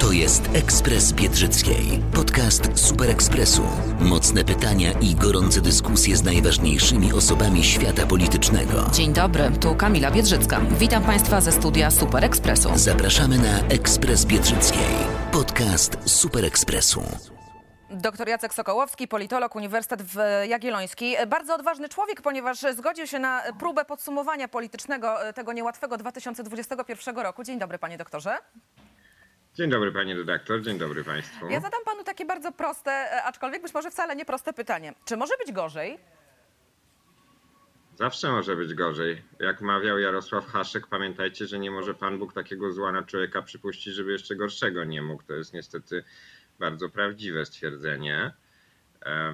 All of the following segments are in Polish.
To jest Ekspres Biedrzyckiej, podcast Super Ekspresu. Mocne pytania i gorące dyskusje z najważniejszymi osobami świata politycznego. Dzień dobry, tu Kamila Biedrzycka. Witam Państwa ze studia Super Ekspresu. Zapraszamy na Ekspres Biedrzyckiej, podcast Super Ekspresu. Doktor Jacek Sokołowski, politolog, Uniwersytet w Jagielloński. Bardzo odważny człowiek, ponieważ zgodził się na próbę podsumowania politycznego tego niełatwego 2021 roku. Dzień dobry, panie doktorze. Dzień dobry pani redaktor, dzień dobry państwu. Ja zadam panu takie bardzo proste, e, aczkolwiek być może wcale nie proste pytanie. Czy może być gorzej? Zawsze może być gorzej. Jak mawiał Jarosław Haszek, pamiętajcie, że nie może Pan Bóg takiego zła na człowieka przypuścić, żeby jeszcze gorszego nie mógł. To jest niestety bardzo prawdziwe stwierdzenie.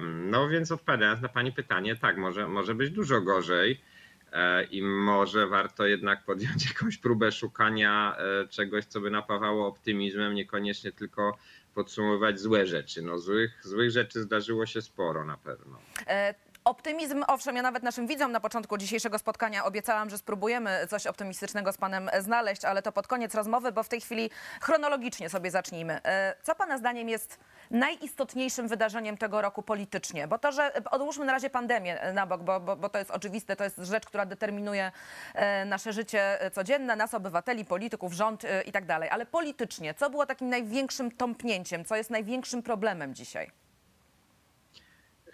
No więc odpowiadając na Pani pytanie, tak, może, może być dużo gorzej i może warto jednak podjąć jakąś próbę szukania e, czegoś, co by napawało optymizmem, niekoniecznie tylko podsumowywać złe rzeczy. No złych, złych rzeczy zdarzyło się sporo na pewno. E, Optymizm, owszem, ja nawet naszym widzom na początku dzisiejszego spotkania obiecałam, że spróbujemy coś optymistycznego z panem znaleźć, ale to pod koniec rozmowy, bo w tej chwili chronologicznie sobie zacznijmy. E, Co pana zdaniem jest najistotniejszym wydarzeniem tego roku politycznie? Bo to, że odłóżmy na razie pandemię na bok, bo, bo, bo to jest oczywiste, to jest rzecz, która determinuje e, nasze życie codzienne, nas obywateli, polityków, rząd e, i tak dalej. Ale politycznie, co było takim największym tąpnięciem, co jest największym problemem dzisiaj?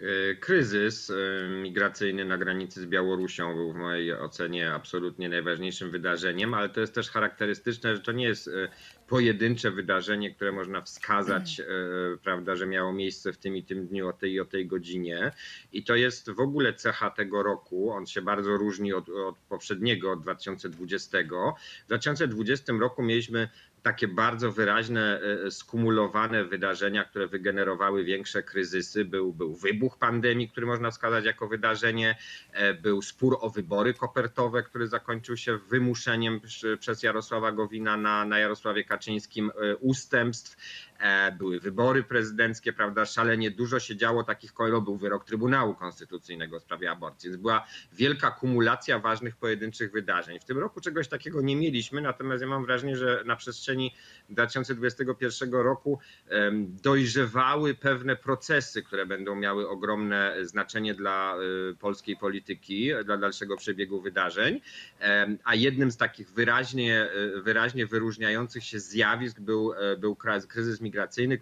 E, Kryzys e, migracyjny na granicy z Białorusią był w mojej ocenie absolutnie najważniejszym wydarzeniem, ale to jest też charakterystyczne, że to nie jest e, pojedyncze wydarzenie, które można wskazać, e, prawda, że miało miejsce w tym i tym dniu o tej i o tej godzinie. I to jest w ogóle cecha tego roku. On się bardzo różni od, od poprzedniego, od 2020. W 2020 roku mieliśmy takie bardzo wyraźne, e, skumulowane wydarzenia, które wygenerowały większe kryzysy. Był, był wybuch pandemii, który można wskazać jako wydarzenie, e, był spór o wybory kopertowe, który zakończył się wymuszeniem przez Jarosława Gowina na, na Jarosławie Kaczyńskim e, ustępstw. E, Były wybory prezydenckie, prawda? Szalenie dużo się działo takich kolor, był wyrok Trybunału Konstytucyjnego w sprawie aborcji, więc była wielka kumulacja ważnych pojedynczych wydarzeń. W tym roku czegoś takiego nie mieliśmy, natomiast ja mam wrażenie, że na przestrzeni 2021 roku dojrzewały pewne procesy, które będą miały ogromne znaczenie dla y, polskiej polityki, dla dalszego przebiegu wydarzeń. A jednym z takich wyraźnie, y, wyraźnie wyróżniających się zjawisk był, e, był kryzys migracyjny,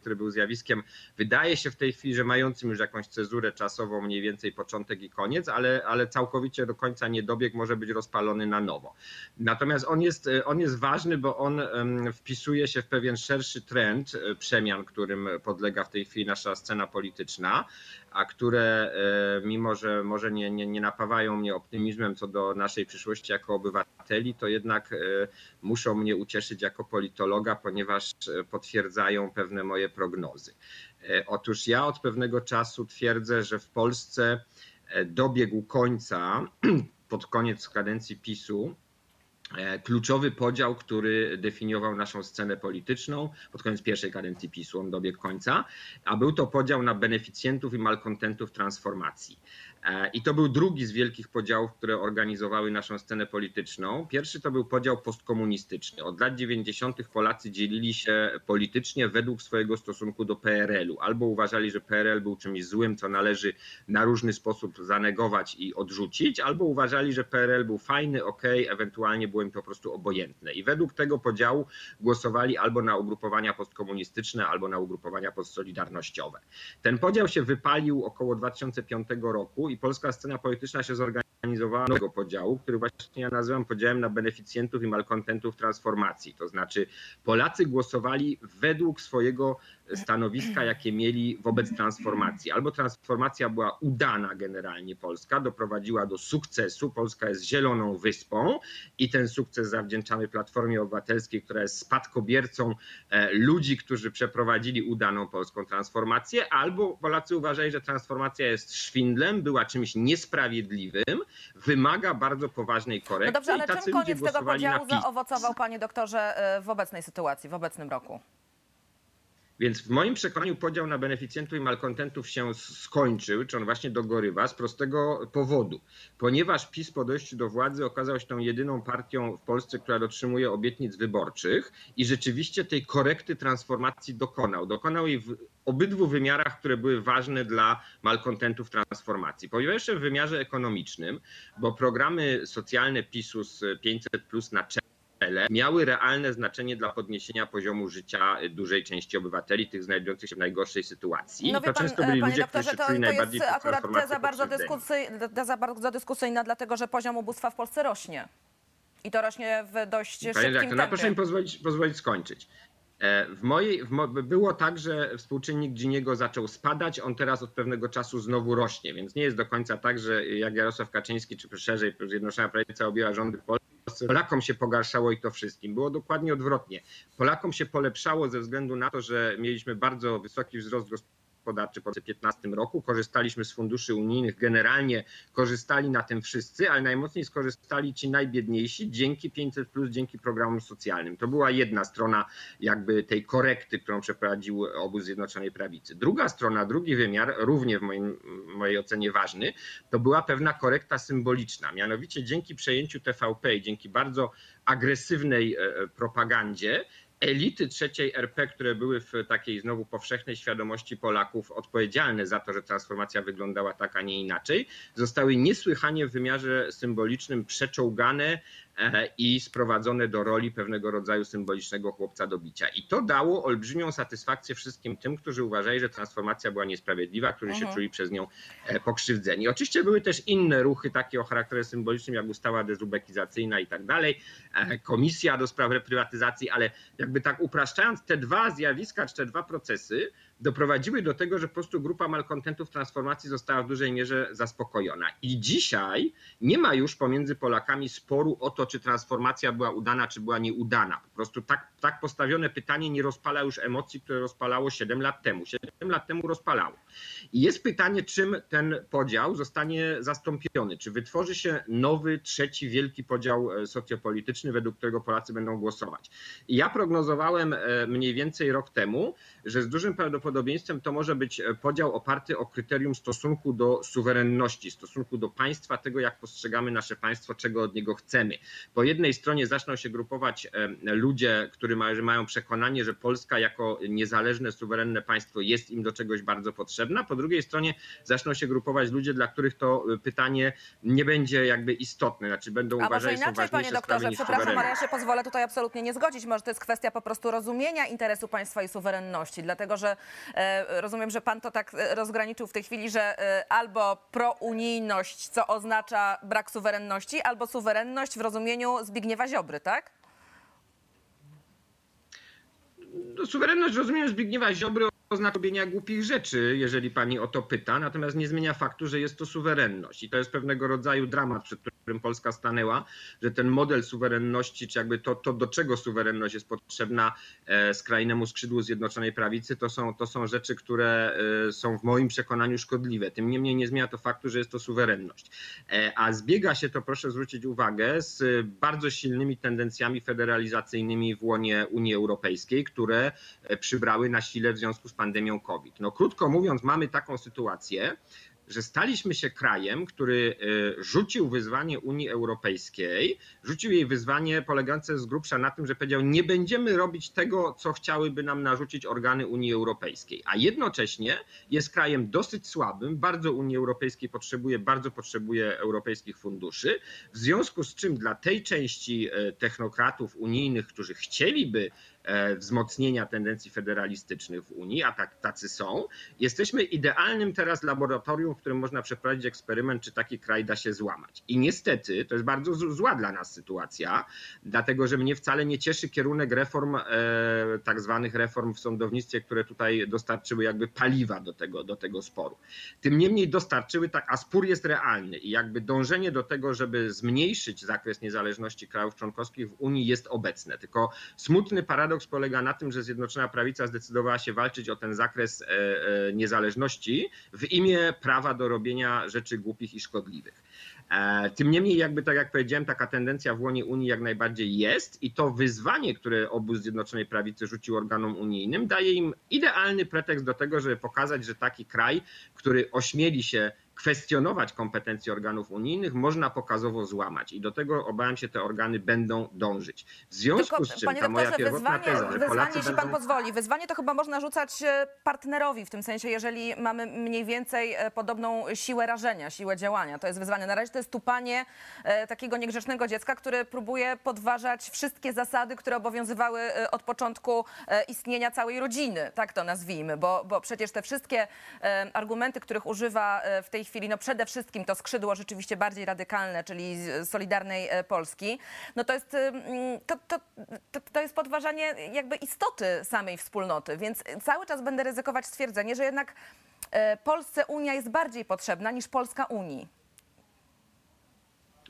który był zjawiskiem, wydaje się w tej chwili, że mającym już jakąś cezurę czasową, mniej więcej początek i koniec, ale, ale całkowicie do końca nie dobiegł, może być rozpalony na nowo. Natomiast on jest, e, on jest ważny, bo on wpisuje się w pewien szerszy trend e, przemian, którym podlega w tej chwili nasza scena polityczna, a które e, mimo, że może nie, nie, nie napawają mnie optymizmem co do naszej przyszłości jako obywateli, to jednak muszą mnie ucieszyć jako politologa, ponieważ e, pewne moje prognozy. E, Otóż ja od pewnego czasu twierdzę, że w Polsce e, dobiegł końca pod koniec kadencji PiSu e, kluczowy podział, który definiował naszą scenę polityczną pod koniec pierwszej kadencji PiSu, on dobiegł końca, a był to podział na beneficjentów i malkontentów transformacji. E, I to był drugi z wielkich podziałów, które organizowały naszą scenę polityczną. Pierwszy to był podział postkomunistyczny. Od lat 90. Polacy dzielili się politycznie według swojego stosunku do PRL-u. Albo uważali, że PRL był czymś złym, co należy na różny sposób zanegować i odrzucić, albo uważali, że PRL był fajny, ok, ewentualnie było im po prostu obojętne. I według tego podziału głosowali albo na ugrupowania postkomunistyczne, albo na ugrupowania postsolidarnościowe. Ten podział się wypalił około 2005 roku i polska scena polityczna się zorganizowała nowego podziału, który właśnie ja nazywam podziałem na beneficjentów i malkontentów transformacji. To znaczy Polacy głosowali według swojego stanowiska, jakie mieli wobec transformacji. Albo transformacja była udana generalnie Polska, doprowadziła do sukcesu. Polska jest zieloną wyspą i ten sukces zawdzięczamy Platformie Obywatelskiej, która jest spadkobiercą e, ludzi, którzy przeprowadzili udaną polską transformację, albo Polacy uważali, że transformacja jest szwindlem, była czymś niesprawiedliwym, wymaga bardzo poważnej korekty. No dobrze, ale czym koniec tego podziału zaowocował, panie doktorze, e, w obecnej sytuacji, w obecnym roku? Więc w moim przekonaniu podział na beneficjentów i malkontentów się skończył, czy on właśnie dogorywa z prostego powodu. Ponieważ PiS po dojściu do władzy okazał się tą jedyną partią w Polsce, która dotrzymuje obietnic wyborczych i rzeczywiście tej korekty transformacji dokonał. Dokonał jej w obydwu wymiarach, które były ważne dla malkontentów transformacji. Po pierwsze w wymiarze ekonomicznym, bo programy socjalne PiSu z 500 plus na czele miały realne znaczenie dla podniesienia poziomu życia dużej części obywateli, tych znajdujących się w najgorszej sytuacji. No to pan, często e, byli panie ludzie, którzy doktorze, to, czuli to najbardziej jest akurat teza bardzo, dyskusy, teza bardzo dyskusyjna, dlatego że poziom ubóstwa w Polsce rośnie. I to rośnie w dość Panie szybkim redaktor, no proszę mi pozwolić, pozwolić skończyć. E, W mojej, w mo, było tak, że współczynnik Giniego zaczął spadać, on teraz od pewnego czasu znowu rośnie, więc nie jest do końca tak, że jak Jarosław Kaczyński, czy szerzej Zjednoczona Prawica objęła rządy w Polsce, Polakom się pogarszało i to wszystkim. Było dokładnie odwrotnie. Polakom się polepszało ze względu na to, że mieliśmy bardzo wysoki wzrost gospodarczy w 2015 roku. Korzystaliśmy z funduszy unijnych, generalnie korzystali na tym wszyscy, ale najmocniej skorzystali ci najbiedniejsi dzięki 500, dzięki programom socjalnym. To była jedna strona jakby tej korekty, którą przeprowadził obóz Zjednoczonej Prawicy. Druga strona, drugi wymiar, równie w moim, mojej ocenie ważny, to była pewna korekta symboliczna. Mianowicie dzięki przejęciu TVP i dzięki bardzo agresywnej e, propagandzie, elity trzeciej RP, które były w takiej znowu powszechnej świadomości Polaków odpowiedzialne za to, że transformacja wyglądała tak, a nie inaczej, zostały niesłychanie w wymiarze symbolicznym przeczołgane i sprowadzone do roli pewnego rodzaju symbolicznego chłopca do bicia. I to dało olbrzymią satysfakcję wszystkim tym, którzy uważali, że transformacja była niesprawiedliwa, którzy się Mhm. czuli przez nią e, pokrzywdzeni. Oczywiście były też inne ruchy takie o charakterze symbolicznym, jak ustawa dezubekizacyjna i tak dalej, e, komisja do spraw reprywatyzacji, ale jakby tak upraszczając, te dwa zjawiska, czy te dwa procesy doprowadziły do tego, że po prostu grupa malkontentów transformacji została w dużej mierze zaspokojona. I dzisiaj nie ma już pomiędzy Polakami sporu o to, czy transformacja była udana, czy była nieudana. Po prostu tak, tak postawione pytanie nie rozpala już emocji, które rozpalało 7 lat temu. 7 lat temu rozpalało. I jest pytanie, czym ten podział zostanie zastąpiony. Czy wytworzy się nowy, trzeci wielki podział e, socjopolityczny, według którego Polacy będą głosować. I ja prognozowałem e, mniej więcej rok temu, że z dużym prawdopodobieństwem to może być e, podział oparty o kryterium stosunku do suwerenności, stosunku do państwa, tego jak postrzegamy nasze państwo, czego od niego chcemy. Po jednej stronie zaczną się grupować e, ludzie, którzy mają, przekonanie, że Polska jako niezależne, suwerenne państwo jest im do czegoś bardzo potrzebna. Po drugiej stronie zaczną się grupować ludzie, dla których to e, pytanie nie będzie jakby istotne, znaczy będą A uważali, że są inaczej, panie doktorze, przepraszam, ale ja się pozwolę tutaj absolutnie nie zgodzić. Może to jest kwestia po prostu rozumienia interesu państwa i suwerenności, dlatego że rozumiem, że pan to tak e, rozgraniczył w tej chwili, że e, albo prounijność, co oznacza brak suwerenności, albo suwerenność w rozumieniu Zbigniewa Ziobry, tak? No, suwerenność rozumiem Zbigniewa Ziobry oznacza robienia głupich rzeczy, jeżeli pani o to pyta, natomiast nie zmienia faktu, że jest to suwerenność. I to jest pewnego rodzaju dramat, przed którym Polska stanęła, że ten model suwerenności, czy jakby to, to do czego suwerenność jest potrzebna e, skrajnemu skrzydłu Zjednoczonej Prawicy, to są, to są rzeczy, które e, są w moim przekonaniu szkodliwe. Tym niemniej nie zmienia to faktu, że jest to suwerenność. E, a zbiega się to, proszę zwrócić uwagę, z bardzo silnymi tendencjami federalizacyjnymi w łonie Unii Europejskiej, które przybrały na sile w związku z pandemią COVID. No krótko mówiąc, mamy taką sytuację, że staliśmy się krajem, który e, rzucił wyzwanie Unii Europejskiej, rzucił jej wyzwanie polegające z grubsza na tym, że powiedział, nie będziemy robić tego, co chciałyby nam narzucić organy Unii Europejskiej, a jednocześnie jest krajem dosyć słabym, bardzo Unii Europejskiej potrzebuje, bardzo potrzebuje europejskich funduszy, w związku z czym dla tej części e, technokratów unijnych, którzy chcieliby wzmocnienia tendencji federalistycznych w Unii, a tak, tacy są. Jesteśmy idealnym teraz laboratorium, w którym można przeprowadzić eksperyment, czy taki kraj da się złamać. I niestety to jest bardzo zła dla nas sytuacja, dlatego że mnie wcale nie cieszy kierunek reform, e, tak zwanych reform w sądownictwie, które tutaj dostarczyły jakby paliwa do tego, do tego sporu. Tym niemniej dostarczyły tak, a spór jest realny i jakby dążenie do tego, żeby zmniejszyć zakres niezależności krajów członkowskich w Unii jest obecne. Tylko smutny paradoks polega na tym, że Zjednoczona Prawica zdecydowała się walczyć o ten zakres e, e, niezależności w imię prawa do robienia rzeczy głupich i szkodliwych. E, tym niemniej, jakby tak jak powiedziałem, taka tendencja w łonie Unii jak najbardziej jest i to wyzwanie, które obóz Zjednoczonej Prawicy rzucił organom unijnym, daje im idealny pretekst do tego, żeby pokazać, że taki kraj, który ośmieli się kwestionować kompetencje organów unijnych, można pokazowo złamać. I do tego obawiam się, te organy będą dążyć. W związku Tylko, z czym panie ta moja pierwotna wyzwanie, teza, że Polacy jeśli będą... pan pozwoli, wyzwanie to chyba można rzucać e, partnerowi, w tym sensie, jeżeli mamy mniej więcej e, podobną siłę rażenia, siłę działania. To jest wyzwanie. Na razie to jest tupanie e, takiego niegrzecznego dziecka, które próbuje podważać wszystkie zasady, które obowiązywały od początku istnienia całej rodziny, tak to nazwijmy, bo, bo przecież te wszystkie argumenty, których używa w tej chwili, no przede wszystkim to skrzydło rzeczywiście bardziej radykalne, czyli Solidarnej e, Polski, no to jest, to, to, to, to jest podważanie jakby istoty samej wspólnoty, więc cały czas będę ryzykować stwierdzenie, że jednak e, Polsce Unia jest bardziej potrzebna niż Polska Unii.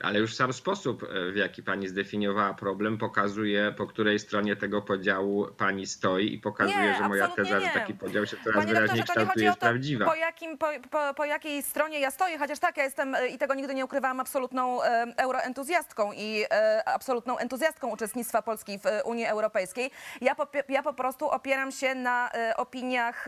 Ale już sam sposób, e, w jaki pani zdefiniowała problem, pokazuje, po której stronie tego podziału pani stoi i pokazuje, Nie, że moja teza, nie. że taki podział się coraz Panie wyraźniej doktorze, kształtuje, jest to, prawdziwa. po, jakim, po, po, po jakiej stronie ja stoję, chociaż tak, ja jestem e, i tego nigdy nie ukrywałam absolutną e, euroentuzjastką i absolutną entuzjastką uczestnictwa Polski w Unii Europejskiej. Ja po, ja po prostu opieram się na opiniach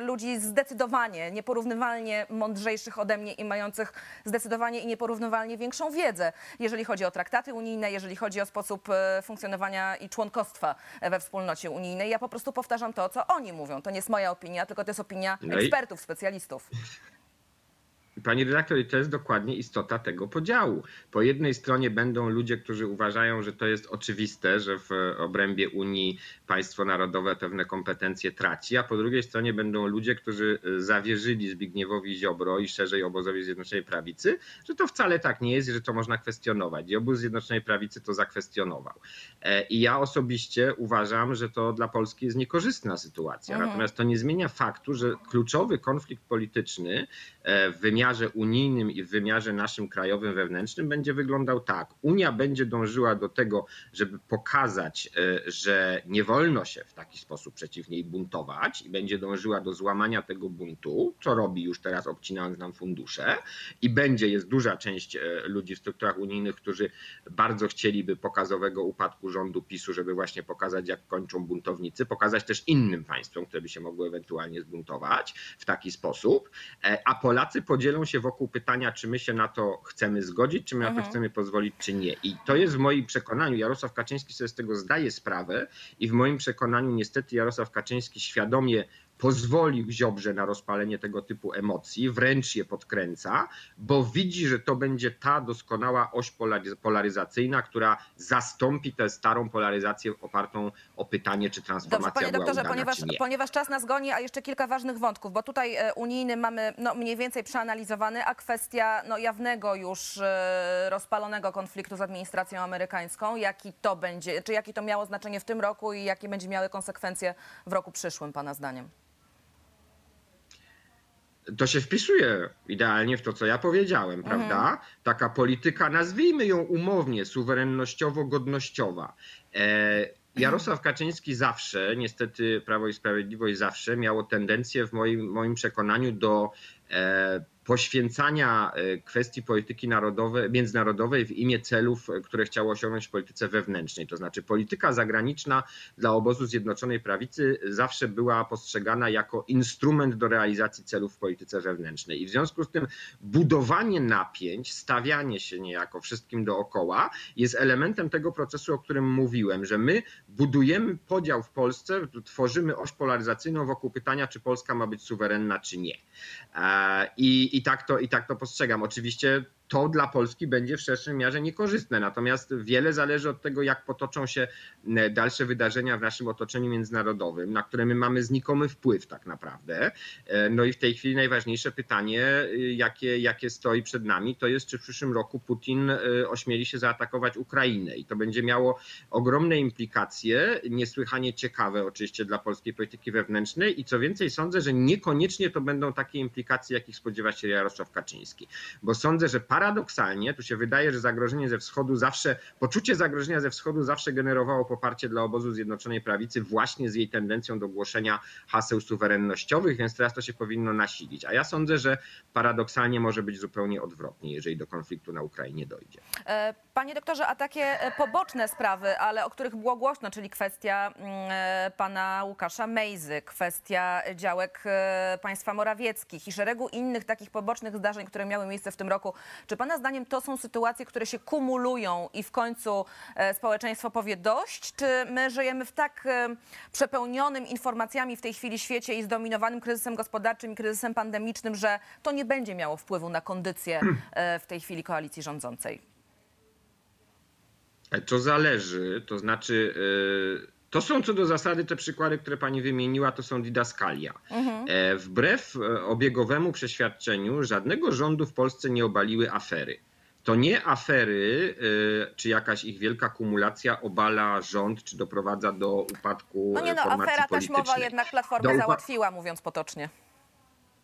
ludzi zdecydowanie, nieporównywalnie mądrzejszych ode mnie i mających zdecydowanie i nieporównywalnie większą wiedzę, jeżeli chodzi o traktaty unijne, jeżeli chodzi o sposób e, funkcjonowania i członkostwa we wspólnocie unijnej. Ja po prostu powtarzam to, co oni mówią. To nie jest moja opinia, tylko to jest opinia No ekspertów, specjalistów. Pani redaktor, i to jest dokładnie istota tego podziału. Po jednej stronie będą ludzie, którzy uważają, że to jest oczywiste, że w obrębie Unii państwo narodowe pewne kompetencje traci, a po drugiej stronie będą ludzie, którzy zawierzyli Zbigniewowi Ziobro i szerzej obozowi Zjednoczonej Prawicy, że to wcale tak nie jest i że to można kwestionować. I obóz Zjednoczonej Prawicy to zakwestionował. E, I ja osobiście uważam, że to dla Polski jest niekorzystna sytuacja. Mhm. Natomiast to nie zmienia faktu, że kluczowy konflikt polityczny e, w wymiarze unijnym i w wymiarze naszym krajowym, wewnętrznym będzie wyglądał tak. Unia będzie dążyła do tego, żeby pokazać, e, że nie wolno się w taki sposób przeciw niej buntować i będzie dążyła do złamania tego buntu, co robi już teraz obcinając nam fundusze i będzie, jest duża część e, ludzi w strukturach unijnych, którzy bardzo chcieliby pokazowego upadku rządu PiSu, żeby właśnie pokazać, jak kończą buntownicy, pokazać też innym państwom, które by się mogły ewentualnie zbuntować w taki sposób, E, a Polacy podzielą się wokół pytania, czy my się na to chcemy zgodzić, czy my na to Mhm. chcemy pozwolić, czy nie. I to jest w moim przekonaniu, Jarosław Kaczyński sobie z tego zdaje sprawę i w moim przekonaniu niestety Jarosław Kaczyński świadomie pozwolił Ziobrze na rozpalenie tego typu emocji, wręcz je podkręca, bo widzi, że to będzie ta doskonała oś polary- polaryzacyjna, która zastąpi tę starą polaryzację opartą o pytanie, czy Dobrze, transformacja panie była doktorze, udana, ponieważ, czy nie. ponieważ czas nas goni, a jeszcze kilka ważnych wątków, bo tutaj e, unijny mamy no, mniej więcej przeanalizowany, a kwestia no, jawnego już e, rozpalonego konfliktu z administracją amerykańską, jaki to będzie, czy jakie to miało znaczenie w tym roku i jakie będzie miały konsekwencje w roku przyszłym, pana zdaniem? To się wpisuje idealnie w to, co ja powiedziałem, prawda? Taka polityka, nazwijmy ją umownie, suwerennościowo-godnościowa. E, Jarosław Kaczyński zawsze, niestety Prawo i Sprawiedliwość zawsze miało tendencję w moim, moim przekonaniu do e, poświęcania e, kwestii polityki narodowej, międzynarodowej w imię celów, e, które chciało osiągnąć w polityce wewnętrznej. To znaczy polityka zagraniczna dla obozu Zjednoczonej Prawicy zawsze była postrzegana jako instrument do realizacji celów w polityce wewnętrznej. I w związku z tym budowanie napięć, stawianie się niejako wszystkim dookoła jest elementem tego procesu, o którym mówiłem, że my budujemy podział w Polsce, tworzymy oś polaryzacyjną wokół pytania, czy Polska ma być suwerenna, czy nie. E, I, tak, to, I tak to postrzegam. Oczywiście to dla Polski będzie w szerszym miarze niekorzystne. Natomiast wiele zależy od tego, jak potoczą się e, dalsze wydarzenia w naszym otoczeniu międzynarodowym, na które my mamy znikomy wpływ tak naprawdę. E, no i w tej chwili najważniejsze pytanie, y, jakie, jakie stoi przed nami, to jest, czy w przyszłym roku Putin ośmieli się zaatakować Ukrainę. I to będzie miało ogromne implikacje, niesłychanie ciekawe oczywiście dla polskiej polityki wewnętrznej i co więcej sądzę, że niekoniecznie to będą takie implikacje, jakich spodziewa się Jarosław Kaczyński. Bo sądzę, że paradoksalnie, tu się wydaje, że zagrożenie ze wschodu zawsze, poczucie zagrożenia ze wschodu zawsze generowało poparcie dla obozu Zjednoczonej Prawicy właśnie z jej tendencją do głoszenia haseł suwerennościowych, więc teraz to się powinno nasilić. A ja sądzę, że paradoksalnie może być zupełnie odwrotnie, jeżeli do konfliktu na Ukrainie dojdzie. E, Panie doktorze, a takie e, poboczne sprawy, ale o których było głośno, czyli kwestia mm, e, pana Łukasza Mejzy, kwestia działek państwa Morawieckich i szeregu innych takich pobocznych zdarzeń, które miały miejsce w tym roku. Czy pana zdaniem to są sytuacje, które się kumulują i w końcu e, społeczeństwo powie dość? Czy my żyjemy w tak e, przepełnionym informacjami w tej chwili świecie i zdominowanym kryzysem gospodarczym i kryzysem pandemicznym, że to nie będzie miało wpływu na kondycję e, w tej chwili koalicji rządzącej? To zależy, to znaczy. To są co do zasady te przykłady, które pani wymieniła, to są didaskalia. E, Wbrew e, obiegowemu przeświadczeniu, żadnego rządu w Polsce nie obaliły afery. To nie afery, y, czy jakaś ich wielka kumulacja obala rząd, czy doprowadza do upadku No nie no, afera taśmowa jednak upa- załatwiła, mówiąc potocznie.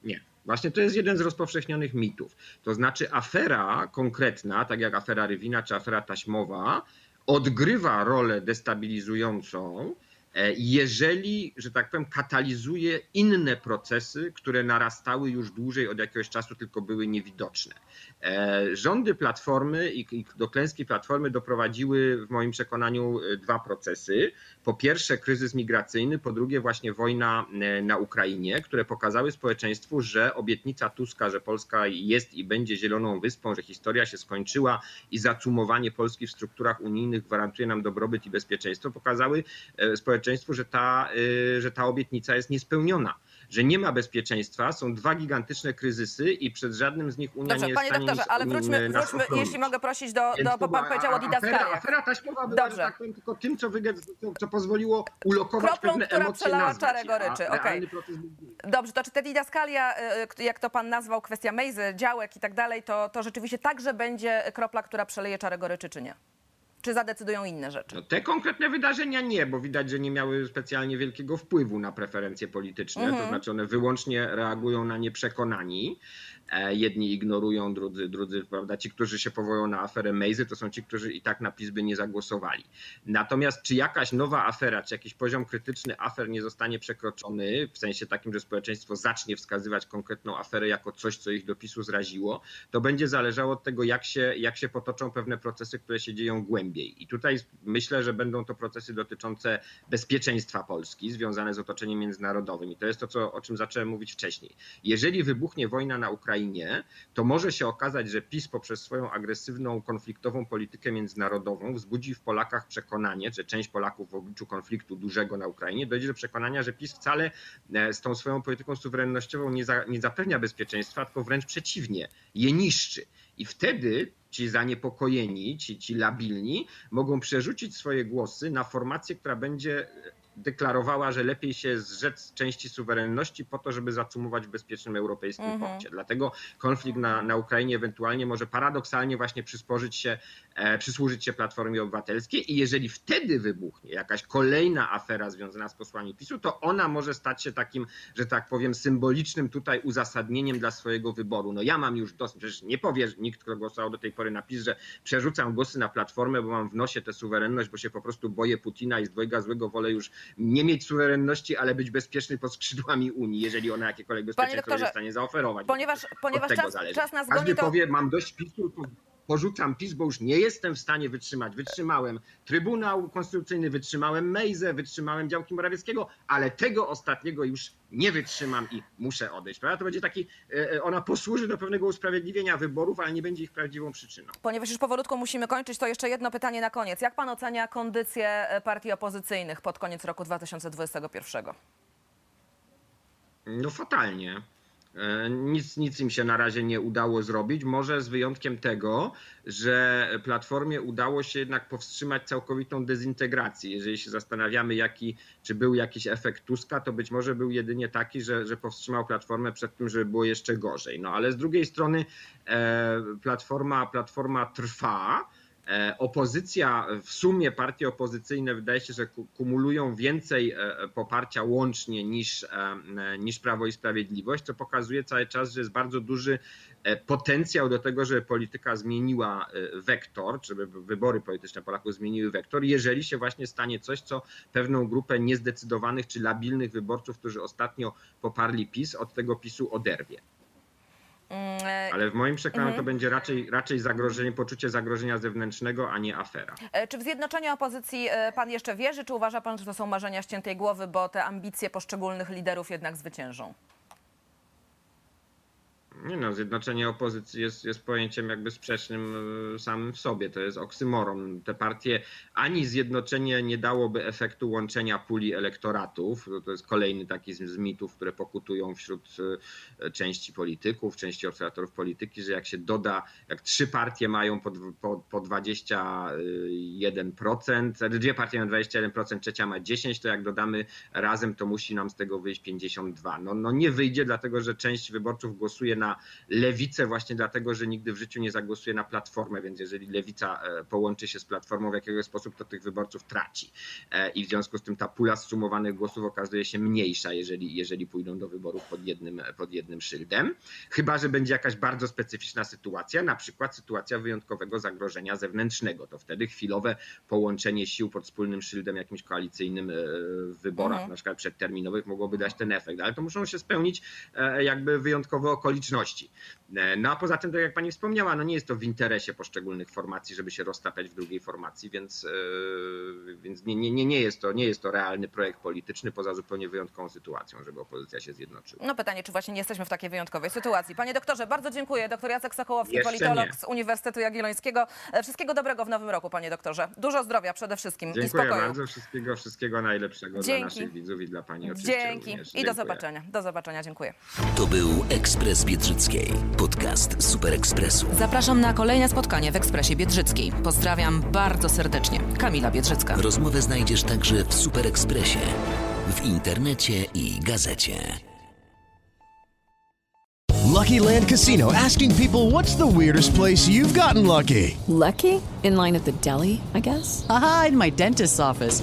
Nie. Właśnie to jest jeden z rozpowszechnionych mitów. To znaczy afera konkretna, tak jak afera Rywina czy afera taśmowa, odgrywa rolę destabilizującą, e, jeżeli, że tak powiem, katalizuje inne procesy, które narastały już dłużej od jakiegoś czasu, tylko były niewidoczne. E, Rządy Platformy i do klęski Platformy doprowadziły w moim przekonaniu e, dwa procesy. Po pierwsze kryzys migracyjny, po drugie właśnie wojna e, na Ukrainie, które pokazały społeczeństwu, że obietnica Tuska, że Polska jest i będzie zieloną wyspą, że historia się skończyła i zacumowanie Polski w strukturach unijnych gwarantuje nam dobrobyt i bezpieczeństwo, pokazały społeczeństwu, że ta, że ta obietnica jest niespełniona. Że nie ma bezpieczeństwa, są dwa gigantyczne kryzysy i przed żadnym z nich Unia Dobrze, nie jest panie stanie doktorze, nic ale wróćmy, nas wróćmy jeśli mogę prosić do, Więc do to bo pan powiedział o a- afera, afera taśmowa była, Dobrze. że tak powiem, tylko tym, co, wyge- co, co pozwoliło ulokować Kroplą, pewne która emocje przelała nazwać czarę goryczy, inny. Dobrze, to czy te didaskalia, y, jak to pan nazwał, kwestia Mejzy, działek i tak dalej, to, to rzeczywiście także będzie kropla, która przeleje czarę goryczy, czy nie? Czy zadecydują inne rzeczy? No, te konkretne wydarzenia nie, bo widać, że nie miały specjalnie wielkiego wpływu na preferencje polityczne. Mhm. To znaczy one wyłącznie reagują na nieprzekonani. E, Jedni ignorują, drudzy, drudzy, prawda? Ci, którzy się powołują na aferę Mejzy, to są ci, którzy i tak na PiS by nie zagłosowali. Natomiast czy jakaś nowa afera, czy jakiś poziom krytyczny afer nie zostanie przekroczony, w sensie takim, że społeczeństwo zacznie wskazywać konkretną aferę jako coś, co ich do PiSu zraziło, to będzie zależało od tego, jak się, jak się potoczą pewne procesy, które się dzieją głębiej. I tutaj myślę, że będą to procesy dotyczące bezpieczeństwa Polski, związane z otoczeniem międzynarodowym. I to jest to, co, o czym zacząłem mówić wcześniej. Jeżeli wybuchnie wojna na Ukrainie, to może się okazać, że PiS poprzez swoją agresywną, konfliktową politykę międzynarodową wzbudzi w Polakach przekonanie, że część Polaków w obliczu konfliktu dużego na Ukrainie dojdzie do przekonania, że PiS wcale e, z tą swoją polityką suwerennościową nie, za, nie zapewnia bezpieczeństwa, tylko wręcz przeciwnie, je niszczy. I wtedy ci zaniepokojeni, ci, ci labilni mogą przerzucić swoje głosy na formację, która będzie deklarowała, że lepiej się zrzec części suwerenności po to, żeby zacumować w bezpiecznym europejskim Mhm. porcie. Dlatego konflikt na, na Ukrainie ewentualnie może paradoksalnie właśnie przysporzyć się, e, przysłużyć się Platformie Obywatelskiej i jeżeli wtedy wybuchnie jakaś kolejna afera związana z posłami PiSu, to ona może stać się takim, że tak powiem, symbolicznym tutaj uzasadnieniem dla swojego wyboru. No ja mam już dosyć, przecież nie powie nikt, kto głosował do tej pory na PiS, że przerzucam głosy na Platformę, bo mam w nosie tę suwerenność, bo się po prostu boję Putina i z dwojga złego wolę już nie mieć suwerenności, ale być bezpieczny pod skrzydłami Unii, jeżeli ona jakiekolwiek bezpieczeństwo jest w stanie zaoferować. Ponieważ, ponieważ czas, czas nas Każdy goni, to... powie, mam dość PiSu, porzucam PiS, bo już nie jestem w stanie wytrzymać. Wytrzymałem Trybunał Konstytucyjny, wytrzymałem Mejzę, wytrzymałem działki Morawieckiego, ale tego ostatniego już nie wytrzymam i muszę odejść. Prawda? To będzie taki, e, e, ona posłuży do pewnego usprawiedliwienia wyborów, ale nie będzie ich prawdziwą przyczyną. Ponieważ już powolutku musimy kończyć, to jeszcze jedno pytanie na koniec. Jak pan ocenia kondycję e, partii opozycyjnych pod koniec roku 2021? No fatalnie. E, nic, nic im się na razie nie udało zrobić. Może z wyjątkiem tego, że Platformie udało się jednak powstrzymać całkowitą dezintegrację. Jeżeli się zastanawiamy, jaki, czy był jakiś efekt Tuska, to być może był jedynie taki, że, że powstrzymał Platformę przed tym, żeby było jeszcze gorzej. No ale z drugiej strony e, Platforma, Platforma trwa. E, opozycja, w sumie partie opozycyjne wydaje się, że kumulują więcej e, poparcia łącznie niż, e, niż Prawo i Sprawiedliwość, co pokazuje cały czas, że jest bardzo duży potencjał do tego, żeby polityka zmieniła wektor, żeby wybory polityczne Polaków zmieniły wektor, jeżeli się właśnie stanie coś, co pewną grupę niezdecydowanych czy labilnych wyborców, którzy ostatnio poparli PiS, od tego PiSu oderwie. Mm, e, Ale w moim przekonaniu to mhm. będzie raczej, raczej zagrożenie, poczucie zagrożenia zewnętrznego, a nie afera. E, czy w zjednoczenie opozycji e, pan jeszcze wierzy, czy uważa pan, że to są marzenia ściętej głowy, bo te ambicje poszczególnych liderów jednak zwyciężą? Nie no, zjednoczenie opozycji jest, jest pojęciem jakby sprzecznym e, samym w sobie. To jest oksymoron. Te partie, ani zjednoczenie nie dałoby efektu łączenia puli elektoratów. To jest kolejny taki z, mitów, które pokutują wśród e, części polityków, części obserwatorów polityki, że jak się doda, jak trzy partie mają po, po, po 21%, dwie partie mają 21%, trzecia ma 10%, to jak dodamy razem, to musi nam z tego wyjść 52%. No, no nie wyjdzie, dlatego że część wyborców głosuje na na lewicę właśnie dlatego, że nigdy w życiu nie zagłosuje na platformę, więc jeżeli lewica e, połączy się z platformą w jakiegoś sposób, to tych wyborców traci. E, I w związku z tym ta pula zsumowanych głosów okazuje się mniejsza, jeżeli, jeżeli pójdą do wyborów pod jednym, pod jednym szyldem. Chyba, że będzie jakaś bardzo specyficzna sytuacja, na przykład sytuacja wyjątkowego zagrożenia zewnętrznego. To wtedy chwilowe połączenie sił pod wspólnym szyldem jakimś koalicyjnym e, w wyborach, mhm. na przykład przedterminowych, mogłoby dać ten efekt. Ale to muszą się spełnić jakby wyjątkowe okoliczności E, no a poza tym, tak jak pani wspomniała, no nie jest to w interesie poszczególnych formacji, żeby się roztapiać w drugiej formacji, więc, yy, więc nie, nie, nie, jest to, nie jest to realny projekt polityczny poza zupełnie wyjątkową sytuacją, żeby opozycja się zjednoczyła. No pytanie, czy właśnie nie jesteśmy w takiej wyjątkowej sytuacji. Panie doktorze, bardzo dziękuję. Doktor Jacek Sokołowski, Jeszcze politolog nie. z Uniwersytetu Jagiellońskiego. E, wszystkiego dobrego w nowym roku, panie doktorze. Dużo zdrowia przede wszystkim dziękuję i spokoju. Dziękuję bardzo. Wszystkiego, wszystkiego najlepszego Dzięki. dla naszych widzów i dla pani oczywiście Dzięki. Również. I do zobaczenia. Do zobaczenia. Dziękuję. To był Ekspres Biedrzyckiej. Podcast Super Ekspresu. Zapraszam na kolejne spotkanie w Ekspresie Biedrzyckiej. Pozdrawiam bardzo serdecznie. Kamila Biedrzycka. Rozmowę znajdziesz także w Super Ekspresie, w internecie i gazecie. Lucky Land Casino asking people what's the weirdest place you've gotten lucky? Lucky? In line at the deli, I guess. Aha, in my dentist's office.